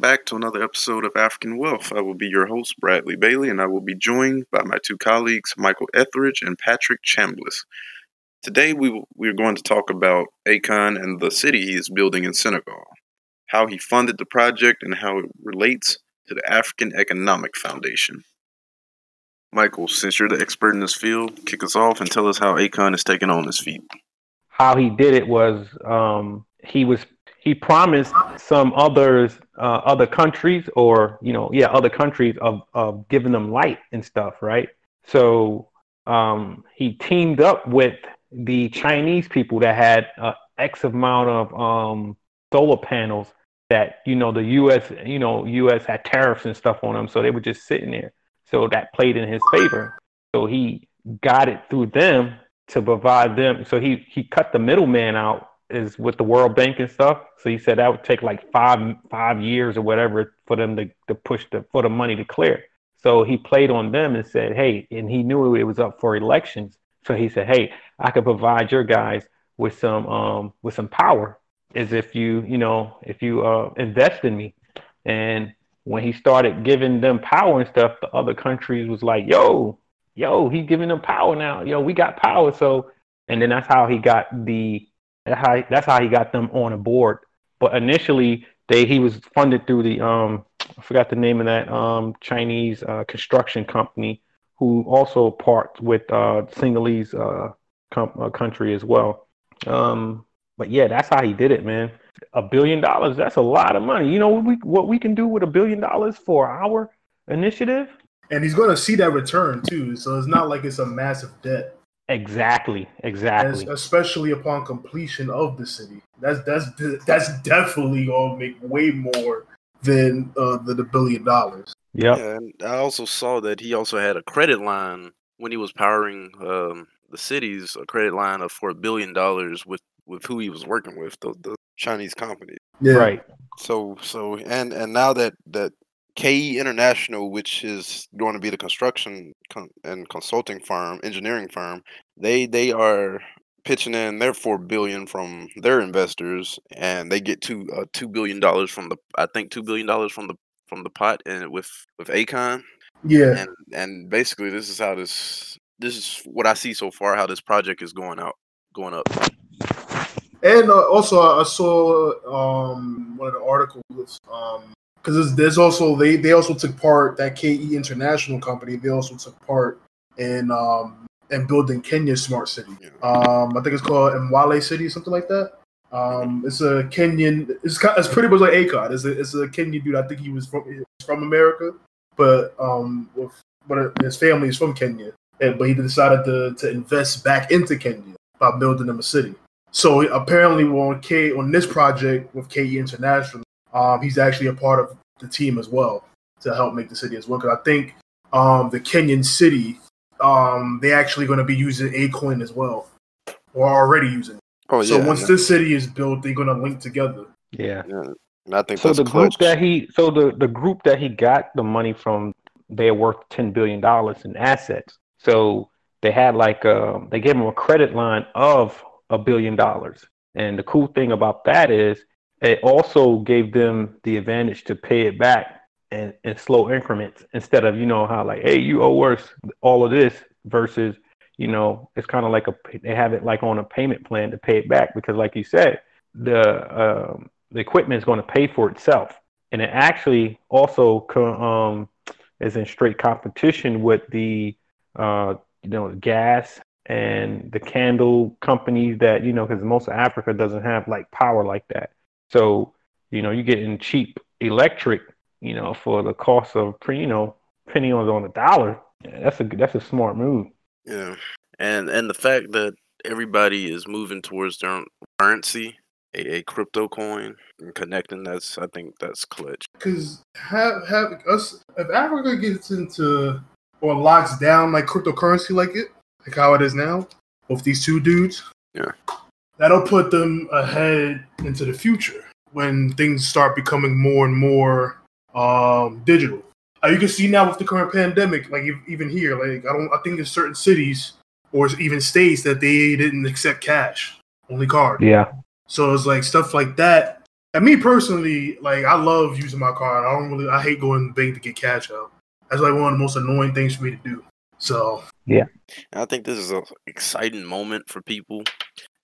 welcome back to another episode of African Wealth. I will be your host, Bradley Bailey, and I will be joined by my two colleagues, Michael Etheridge and Patrick Chambliss. Today, we we're going to talk about Akon and the city he is building in Senegal, how he funded the project, and how it relates to the African Economic Foundation. Michael, since you're the expert in this field, kick us off and tell us how Akon is taking on this feat. How he did it was um, he was he promised some others uh, other countries or you know yeah other countries of of giving them light and stuff right? So um, he teamed up with the chinese people that had uh, x amount of um, solar panels that you know the us you know us had tariffs and stuff on them so they were just sitting there. So that played in his favor. So he got it through them to provide them so he he cut the middleman out is with the World Bank and stuff. So he said that would take like five five years or whatever for them to, to push the for the money to clear. So he played on them and said, hey, and he knew it was up for elections. So he said, hey, I could provide your guys with some um with some power as if you you know if you uh invest in me. And when he started giving them power and stuff, the other countries was like, yo, yo, he's giving them power now. Yo, we got power. So and then that's how he got the that's how that's how he got them on a board. But initially, they he was funded through the um I forgot the name of that um Chinese uh, construction company who also part with uh Senegalese uh, com- uh, country as well. Um, but yeah, that's how he did it, man. A billion dollars, that's a lot of money. You know what we what we can do with a billion dollars for our initiative? And he's going to see that return too. So it's not like it's a massive debt. Exactly, exactly. especially upon completion of the city, that's that's that's definitely gonna make way more than uh, the, the billion dollars. Yep. Yeah, and I also saw that he also had a credit line when he was powering um, the cities, a credit line of for a billion dollars with with who he was working with, the, the Chinese company. Yeah. Right. So so and and now that that KE International, which is going to be the construction con- and consulting firm, engineering firm, they they are pitching in their four billion from their investors, and they get two uh, two billion dollars from the I think two billion dollars from the from the pot and with with Akon. Yeah, and and basically this is how this this is what I see so far how this project is going out going up. And uh, also, I saw um, one of the articles um, because there's also they they also took part that KE International company. They also took part in um in building Kenya's smart city. Um, I think it's called Mwale City, something like that. Um, it's a Kenyan. It's kind, it's pretty much like Akon. It's a it's a Kenyan dude. I think he was from from America, but um, with, but his family is from Kenya. And, but he decided to to invest back into Kenya by building them a city. So apparently, on K on this project with KE International, um, he's actually a part of the team as well to help make the city as well. Because I think um, the Kenyan city, um, they actually going to be using Akoin as well, or already using. It. Oh, so yeah, once yeah. this city is built, they're going to link together. Yeah. yeah. And I think so. The clutch. group that he, so the the group that he got the money from, they're worth ten billion dollars in assets. So they had like um, they gave him a credit line of a billion dollars. And the cool thing about that is it also gave them the advantage to pay it back in, in slow increments instead of you know how like hey you owe us all of this versus you know it's kind of like a they have it like on a payment plan to pay it back because like you said the um, the equipment is going to pay for itself. And it actually also um, is in straight competition with the uh, you know gas and the candle companies that you know because most of Africa doesn't have like power like that so, you know, you're getting cheap electric, you know, for the cost of, you know, penny on on the dollar. Yeah, that's a that's a smart move. Yeah, and and the fact that everybody is moving towards their own currency, a, a crypto coin, and connecting. That's I think that's clutch. Because have have us if Africa gets into or locks down like cryptocurrency like it, like how it is now, with these two dudes. Yeah that'll put them ahead into the future when things start becoming more and more um, digital. Uh, you can see now with the current pandemic, like even here, like I don't, I think in certain cities or even states that they didn't accept cash, only card. Yeah. So it's like stuff like that and me personally, like I love using my card. I don't really, I hate going to the bank to get cash out. That's like one of the most annoying things for me to do. So yeah, I think this is an exciting moment for people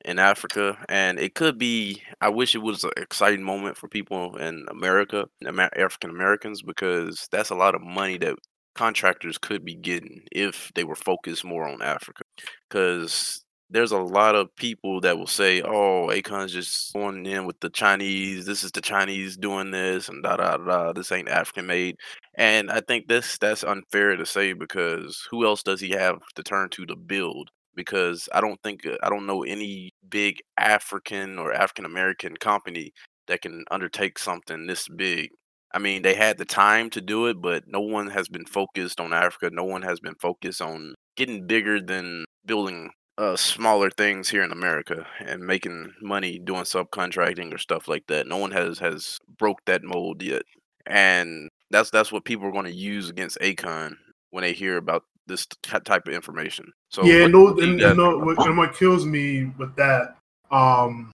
in Africa, and it could be. I wish it was an exciting moment for people in America, Amer- African Americans, because that's a lot of money that contractors could be getting if they were focused more on Africa. Because there's a lot of people that will say, "Oh, Akon's just going in with the Chinese. This is the Chinese doing this, and da da da. This ain't African made." And I think this that's unfair to say because who else does he have to turn to to build? Because I don't think uh, I don't know any big African or African American company that can undertake something this big. I mean, they had the time to do it, but no one has been focused on Africa. No one has been focused on getting bigger than building uh, smaller things here in America and making money doing subcontracting or stuff like that. No one has has broke that mold yet, and that's that's what people are going to use against Akon when they hear about this type of information. So yeah, what- no, what do you and, and, no, what, and what kills me with that um,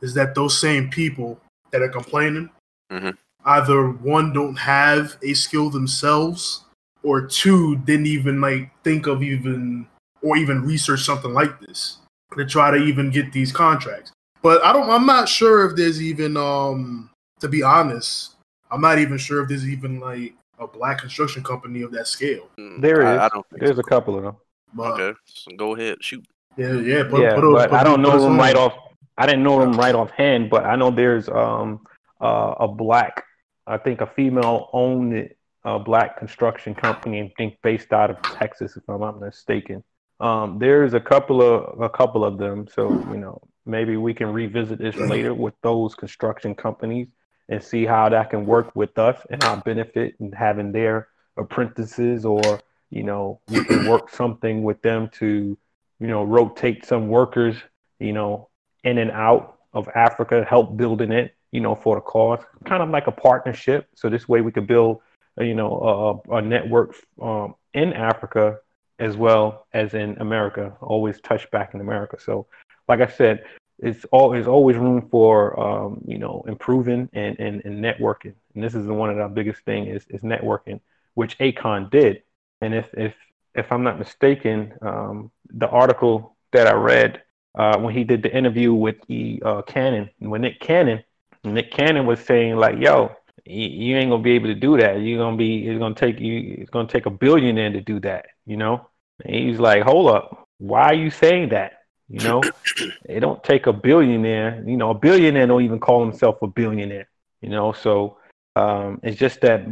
is that those same people that are complaining Mhm. either one don't have a skill themselves, or two didn't even like think of even or even research something like this to try to even get these contracts. But I don't. I'm not sure if there's even um to be honest. I'm not even sure if there's even like a black construction company of that scale. There is. I. I don't think There's so. a couple of them. But Okay, so go ahead, shoot. yeah, yeah, put, yeah, put a- but put- I don't know them right off. I didn't know them right offhand, but I know there's um uh, a black, I think a female owned uh, black construction company, I think based out of Texas, if I'm not mistaken. Um, there's a couple of a couple of them, so you know maybe we can revisit this later with those construction companies and see how that can work with us and our benefit and having their apprentices or you know we can work something with them to you know rotate some workers you know in and out of Africa, help building it, you know, for the cause, kind of like a partnership. So this way we could build, uh, you know, a, a network um, in Africa as well as in America. Always touch back in America. So, like I said, it's all there's always room for um, you know improving and, and and networking. And this is one of the biggest thing is is networking, which Akon did. And if if if I'm not mistaken, um, the article that I read uh, when he did the interview with the uh, Cannon, when Nick Cannon, Nick Cannon was saying like, "Yo, you, you ain't gonna be able to do that. You're gonna be. It's gonna take you. It's gonna take a billionaire to do that. You know." And he's like, "Hold up, why are you saying that? You know, it don't take a billionaire. You know, a billionaire don't even call himself a billionaire. You know, so um, it's just that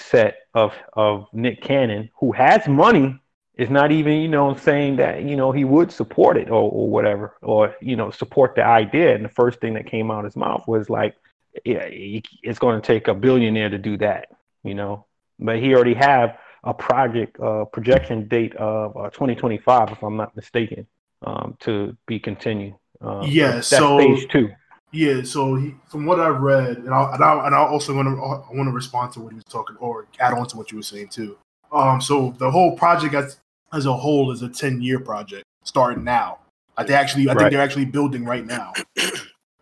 mindset of of Nick Cannon, who has money, is not even, you know, saying that, you know, he would support it or, or whatever, or, you know, support the idea. And the first thing that came out of his mouth was like, yeah, it's going to take a billionaire to do that, you know. But he already have a project uh, projection date of uh, 2025, if I'm not mistaken, um, to be continued. Um, Yeah, so- phase two. Yeah, so he, from what I've read, and I and I, and I also want to I want to respond to what he was talking or add on to what you were saying too. Um, so the whole project as as a whole is a ten year project starting now. Like they actually, I Right. think they're actually building right now.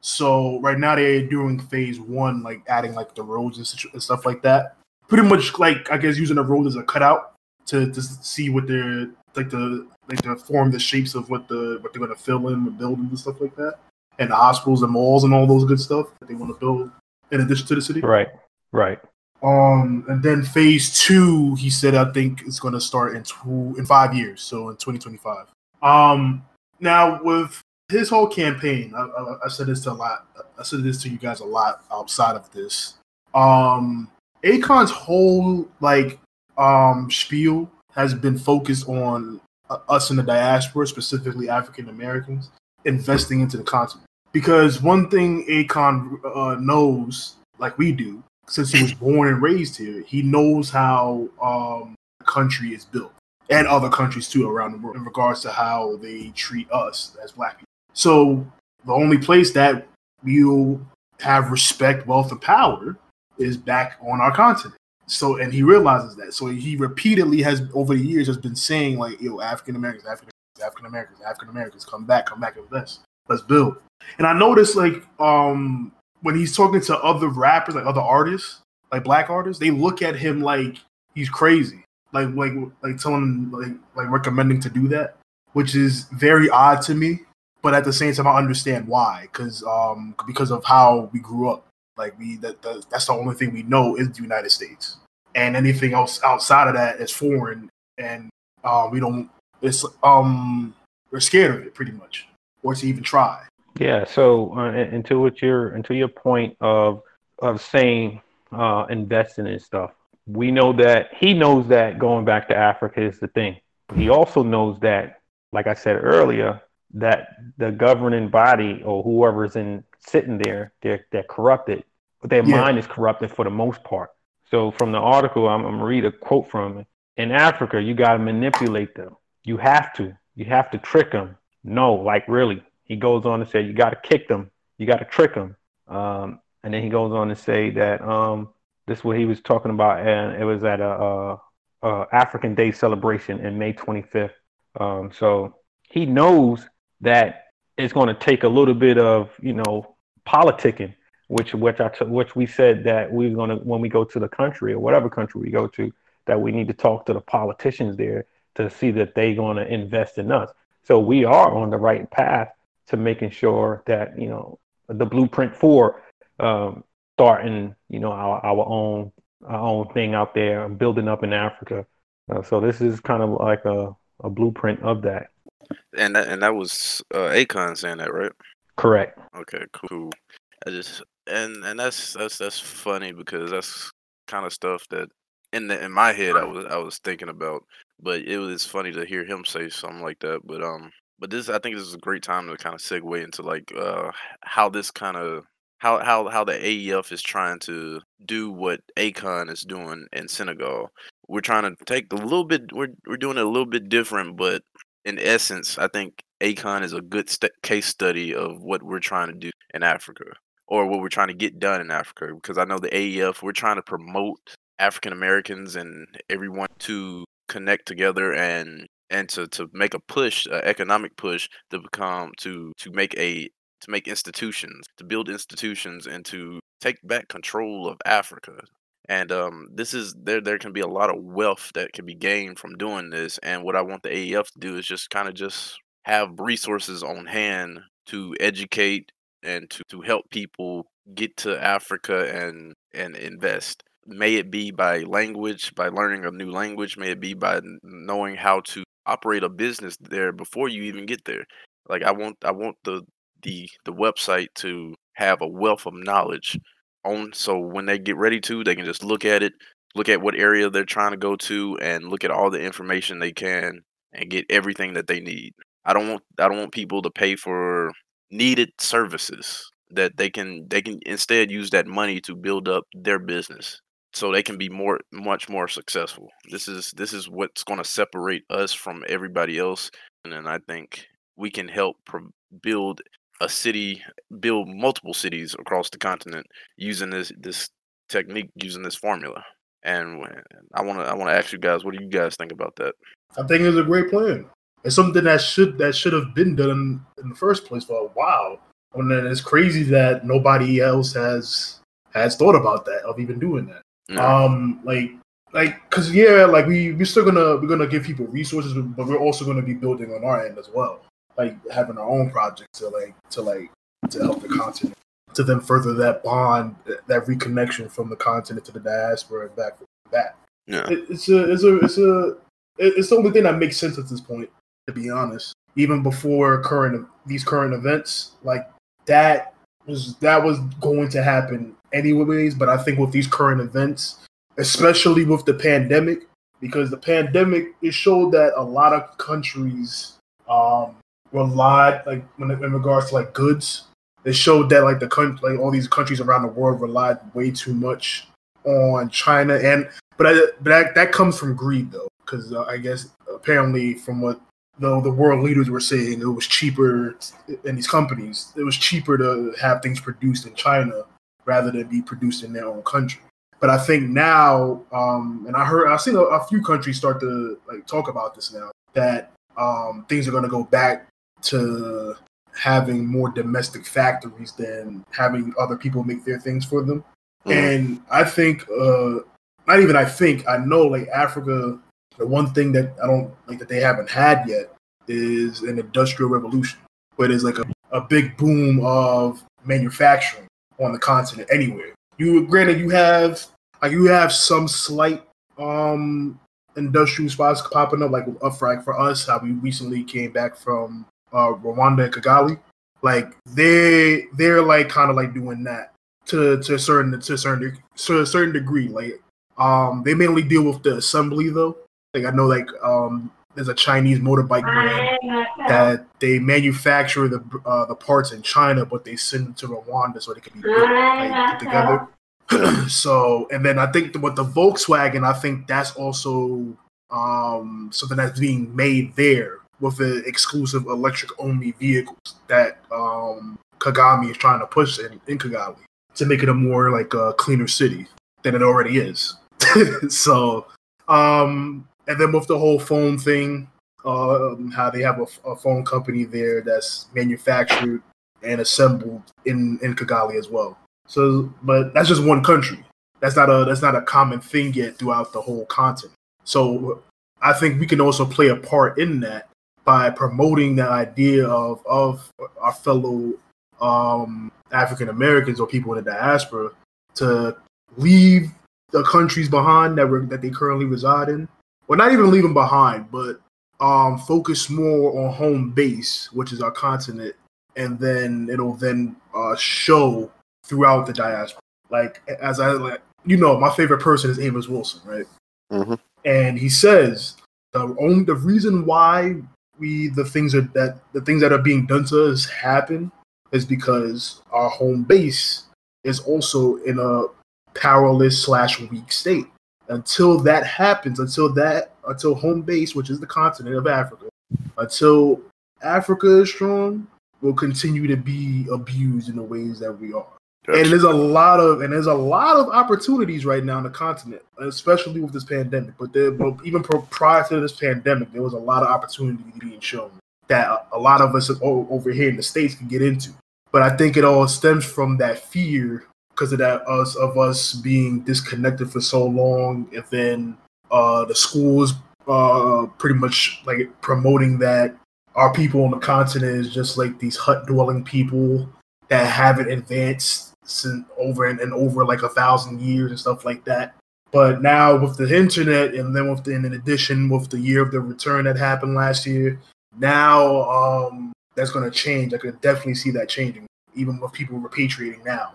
So right now they're doing phase one, like adding like the roads and, situ- and stuff like that. Pretty much like I guess using the road as a cutout to to see what they're like the like to form the shapes of what the what they're gonna fill in with buildings and stuff like that and the hospitals and malls and all those good stuff that they want to build in addition to the city. Right, right. Um, and then phase two, he said, I think it's going to start in two in five years, so in 2025. Um, now with his whole campaign, I, I, I said this to a lot. I said this to you guys a lot outside of this. Um, Akon's whole like um spiel has been focused on uh, us in the diaspora, specifically African Americans, investing into the continent. Because one thing Akon uh, knows, like we do, since he was born and raised here, he knows how um, the country is built and other countries too around the world in regards to how they treat us as black people. So the only place that we'll have respect, wealth, and power is back on our continent. So and he realizes that. So he repeatedly has over the years has been saying like, "Yo, African Americans, African Americans, African Americans, African Americans, come back, come back and invest. Let's build." And I noticed like um when he's talking to other rappers, like other artists, like black artists, they look at him like he's crazy, like like like telling like like recommending to do that, which is very odd to me. But at the same time, I understand why, because um because of how we grew up. Like we that, that that's the only thing we know is the United States, and anything else outside of that is foreign, and uh, we don't. It's um we're scared of it pretty much, or to even try. Yeah. So uh, until what your until your point of of saying uh, investing in stuff, we know that he knows that going back to Africa is the thing. He also knows that, like I said earlier, that the governing body or whoever's in sitting there, they're they're corrupted, but their Yeah. mind is corrupted for the most part. So from the article, I'm, I'm gonna read a quote from it. In Africa, you got to manipulate them. You have to. You have to trick them. No, like really. He goes on to say you got to kick them. You got to trick them. Um, and then he goes on to say that um, this is what he was talking about, and it was at a, a, a African Day celebration in May 25th. Um, so he knows that it's going to take a little bit of you know politicking, which which I t- which we said that we're going to when we go to the country or whatever country we go to that we need to talk to the politicians there to see that they're going to invest in us. So we are on the right path to making sure that you know the blueprint for um, starting you know our, our own our own thing out there and building up in Africa. Uh, so this is kind of like a, a blueprint of that. And that, and that was uh, Akon saying that, right? Correct. Okay, cool. I just and and that's that's that's funny because that's kind of stuff that in the in my head I was I was thinking about, but it was funny to hear him say something like that. But um, but this I think this is a great time to kind of segue into like uh how this kind of how how how the AEF is trying to do what Akon is doing in Senegal. We're trying to take a little bit. We're we're doing it a little bit different, but in essence, I think Akon is a good st- case study of what we're trying to do in Africa or what we're trying to get done in Africa. Because I know the AEF, we're trying to promote African Americans and everyone to connect together and and to, to make a push, an economic push to become to to make a to make institutions, to build institutions and to take back control of Africa. And um, this is there. There can be a lot of wealth that can be gained from doing this. And what I want the AEF to do is just kind of just have resources on hand to educate and to, to help people get to Africa and and invest. May it be by language, by learning a new language. May it be by knowing how to operate a business there before you even get there. Like I want, I want the the the website to have a wealth of knowledge on, so when they get ready to, they can just look at it, look at what area they're trying to go to, and look at all the information they can and get everything that they need. I don't want I don't want people to pay for needed services that they can they can instead use that money to build up their business so they can be more much more successful. This is this is what's going to separate us from everybody else and then I think we can help pro- build a city build multiple cities across the continent using this this technique using this formula. And I want to I want to ask you guys what do you guys think about that? I think it's a great plan. It's something that should that should have been done in the first place for a while. And it's crazy that nobody else has has thought about that of even doing that. Yeah. Um, like like because yeah, like we we're still gonna we're gonna give people resources, but we're also gonna be building on our end as well, like having our own projects to like to like to help the continent to then further that bond, that, that reconnection from the continent to the diaspora and back back yeah. it, it's a it's a it's a it's the only thing that makes sense at this point to be honest even before current these current events like that was that was going to happen anyways but i think with these current events especially with the pandemic because the pandemic it showed that a lot of countries um relied like when in regards to like goods it showed that like the country like all these countries around the world relied way too much on china and but, I, but that, that comes from greed though because uh, i guess apparently from what the, the world leaders were saying it was cheaper in these companies. It was cheaper to have things produced in china rather than be produced in their own country but i think now um, and i heard i've seen a, a few countries start to like talk about this now that um, things are going to go back to having more domestic factories than having other people make their things for them. Mm. And I think, uh, not even I think, I know like Africa, the one thing that I don't like that they haven't had yet is an industrial revolution, where there's like a, a big boom of manufacturing on the continent anywhere. You granted you have like you have some slight um industrial spots popping up like up for, for us how we recently came back from uh Rwanda and Kigali. Like they they're like kind of like doing that to to a certain to a certain to a certain degree. Like um they mainly deal with the assembly though. Like I know like um there's a Chinese motorbike brand that they manufacture the uh, the parts in China, but they send them to Rwanda so they can be built, like, put together. so and then I think with the Volkswagen, I think that's also um, something that's being made there with the exclusive electric only vehicles that um, Kagame is trying to push in, in Kigali to make it a more like a cleaner city than it already is. so um, and then with the whole phone thing, uh, how they have a, a phone company there that's manufactured and assembled in in Kigali as well. So, but that's just one country. That's not a that's not a common thing yet throughout the whole continent. So, I think we can also play a part in that by promoting the idea of of our fellow um, African Americans or people in the diaspora to leave the countries behind that that they currently reside in. Well, not even leave them behind, but um, focus more on home base, which is our continent, and then it'll then uh, show throughout the diaspora. Like as I like, you know, my favorite person is Amos Wilson, right? Mm-hmm. And he says the only the reason why we the things are that the things that are being done to us happen is because our home base is also in a powerless slash weak state. Until that happens, until that until home base, which is the continent of Africa, until Africa is strong, will continue to be abused in the ways that we are. Gotcha. And there's a lot of and there's a lot of opportunities right now in the continent, especially with this pandemic. But there, but even prior to this pandemic, there was a lot of opportunity being shown that a lot of us over here in the states can get into. But I think it all stems from that fear because of that us of us being disconnected for so long, and then uh, the schools uh, pretty much like promoting that our people on the continent is just like these hut dwelling people that haven't advanced since over and, and over like a thousand years and stuff like that. But now with the internet, and then with the, in addition with the year of the return that happened last year, now um, that's going to change. I could definitely see that changing, even with people repatriating now.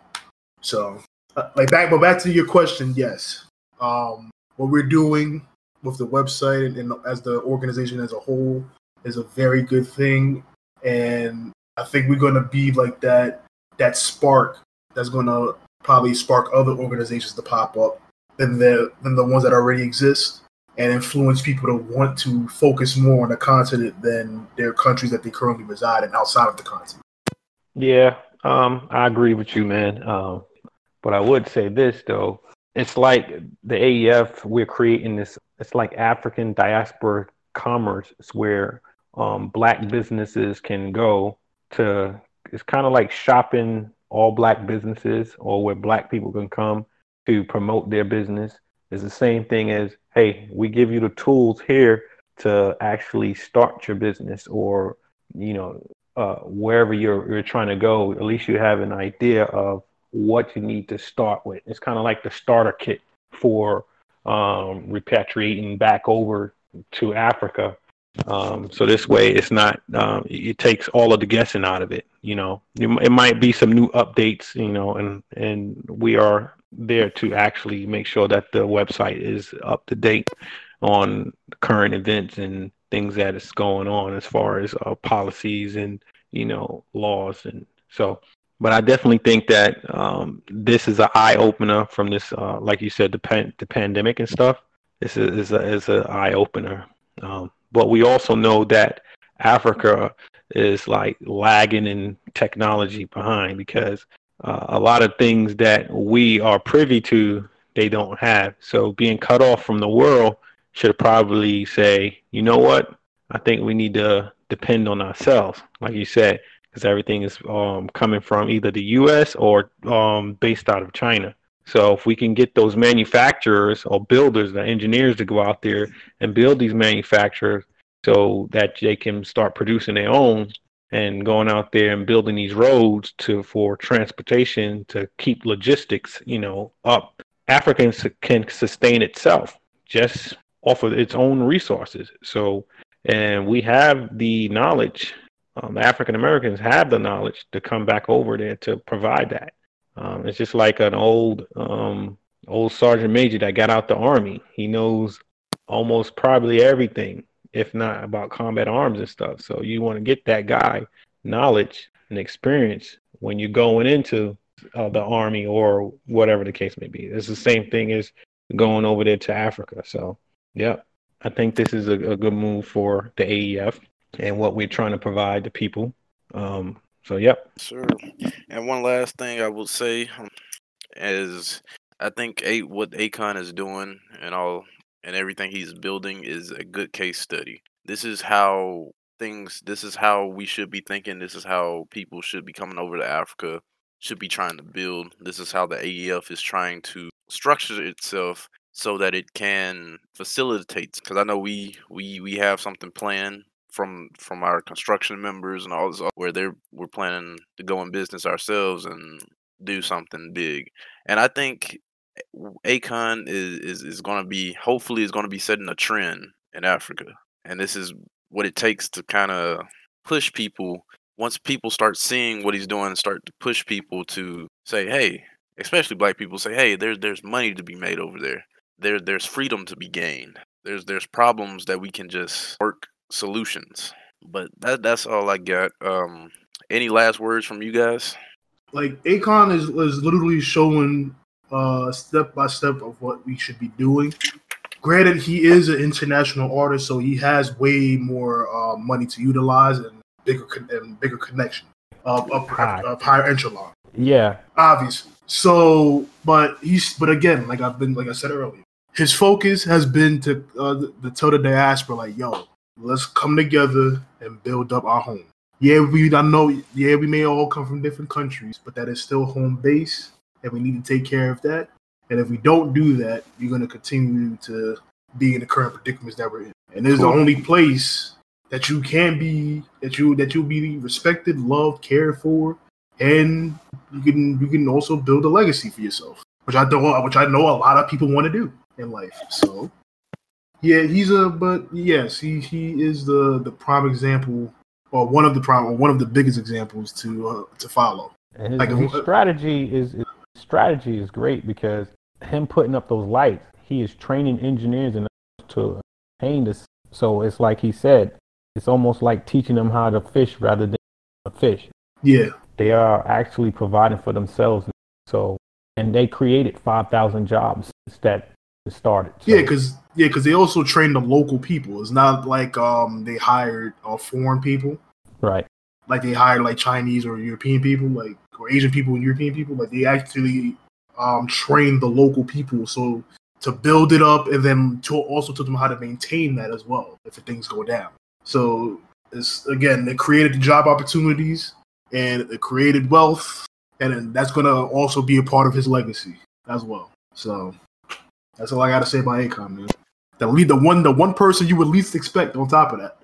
So, uh, like back, but back to your question, yes, um, what we're doing with the website and, and as the organization as a whole is a very good thing, and I think we're going to be like that that spark that's going to probably spark other organizations to pop up than the than the ones that already exist and influence people to want to focus more on the continent than their countries that they currently reside in outside of the continent. Yeah, um, I agree with you, man. Um, but I would say this though, it's like the AEF. We're creating this. It's like African diaspora commerce, where um, black businesses can go to. It's kind of like shopping all black businesses or where black people can come to promote their business It's the same thing as hey we give you the tools here to actually start your business or you know uh, wherever you're you're trying to go at least you have an idea of what you need to start with it's kind of like the starter kit for um, repatriating back over to africa um, so this way, it's not. Um, it takes all of the guessing out of it. You know, it might be some new updates. You know, and and we are there to actually make sure that the website is up to date on current events and things that is going on as far as uh, policies and you know laws and so. But I definitely think that um, this is an eye opener from this, uh, like you said, the, pan- the pandemic and stuff. This is, is is an eye opener. Um, but we also know that Africa is like lagging in technology behind because uh, a lot of things that we are privy to, they don't have. So being cut off from the world should probably say, you know what? I think we need to depend on ourselves. Like you said, because everything is um, coming from either the U.S. or um, based out of China. So if we can get those manufacturers or builders, the engineers to go out there and build these manufacturers so that they can start producing their own and going out there and building these roads to for transportation to keep logistics, you know, up. Africa can sustain itself just off of its own resources. So, and we have the knowledge. Um, African Americans have the knowledge to come back over there to provide that. Um, it's just like an old um, old sergeant major that got out the army. He knows almost probably everything, if not about combat arms and stuff. So you want to get that guy knowledge and experience when you're going into uh, the army or whatever the case may be. It's the same thing as going over there to Africa. So, yeah, I think this is a, a good move for the AEF and what we're trying to provide to people. Um, so, yep. Sure. And one last thing I will say um, is I think a, what Akon is doing and all and everything he's building is a good case study. This is how things this is how we should be thinking. This is how people should be coming over to Africa, should be trying to build. This is how the AEF is trying to structure itself so that it can facilitate because I know we we we have something planned from from our construction members and all this uh, where they're we're planning to go in business ourselves and do something big. And I think eh, Akon is is, is going to be hopefully is going to be setting a trend in Africa. And this is what it takes to kind of push people once people start seeing what he's doing start to push people to say hey especially black people say hey there's there's money to be made over there there there's freedom to be gained there's there's problems that we can just work solutions. But that that's all I got. Um, any last words from you guys? Like Akon is is literally showing uh step by step of what we should be doing. Granted, he is an international artist, so he has way more uh, money to utilize and bigger con- and bigger connection of uh, high. of higher echelon. Yeah, obviously. So, but he's but again, like I've been like I said earlier, his focus has been to uh, the to tell the diaspora like, yo, let's come together and build up our home. Yeah, we I know. Yeah, we may all come from different countries, but that is still home base, and we need to take care of that. And if we don't do that, you're going to continue to be in the current predicaments that we're in. And this is the only place that you can be that you that you'll be respected, loved, cared for, and you can you can also build a legacy for yourself, which I don't, which I know a lot of people want to do in life. So yeah, he's a but yes, he he is the the prime example or one of the prime or one of the biggest examples to uh, to follow. And his, like, his strategy is his strategy is great because him putting up those lights, he is training engineers and to paint this. So it's like he said, it's almost like teaching them how to fish rather than a fish. Yeah, they are actually providing for themselves. So and they created five thousand jobs that started. So. Yeah, because yeah, because they also train the local people. It's not like um they hired uh, foreign people, right? Like they hired like Chinese or European people, like or Asian people and European people. Like they actually um train the local people so to build it up and then to also teach them how to maintain that as well if things go down. So it's again they created the job opportunities and it created wealth and that's gonna also be a part of his legacy as well. So that's all I got to say about Akon, man. The lead, the one, the one person you would least expect on top of that.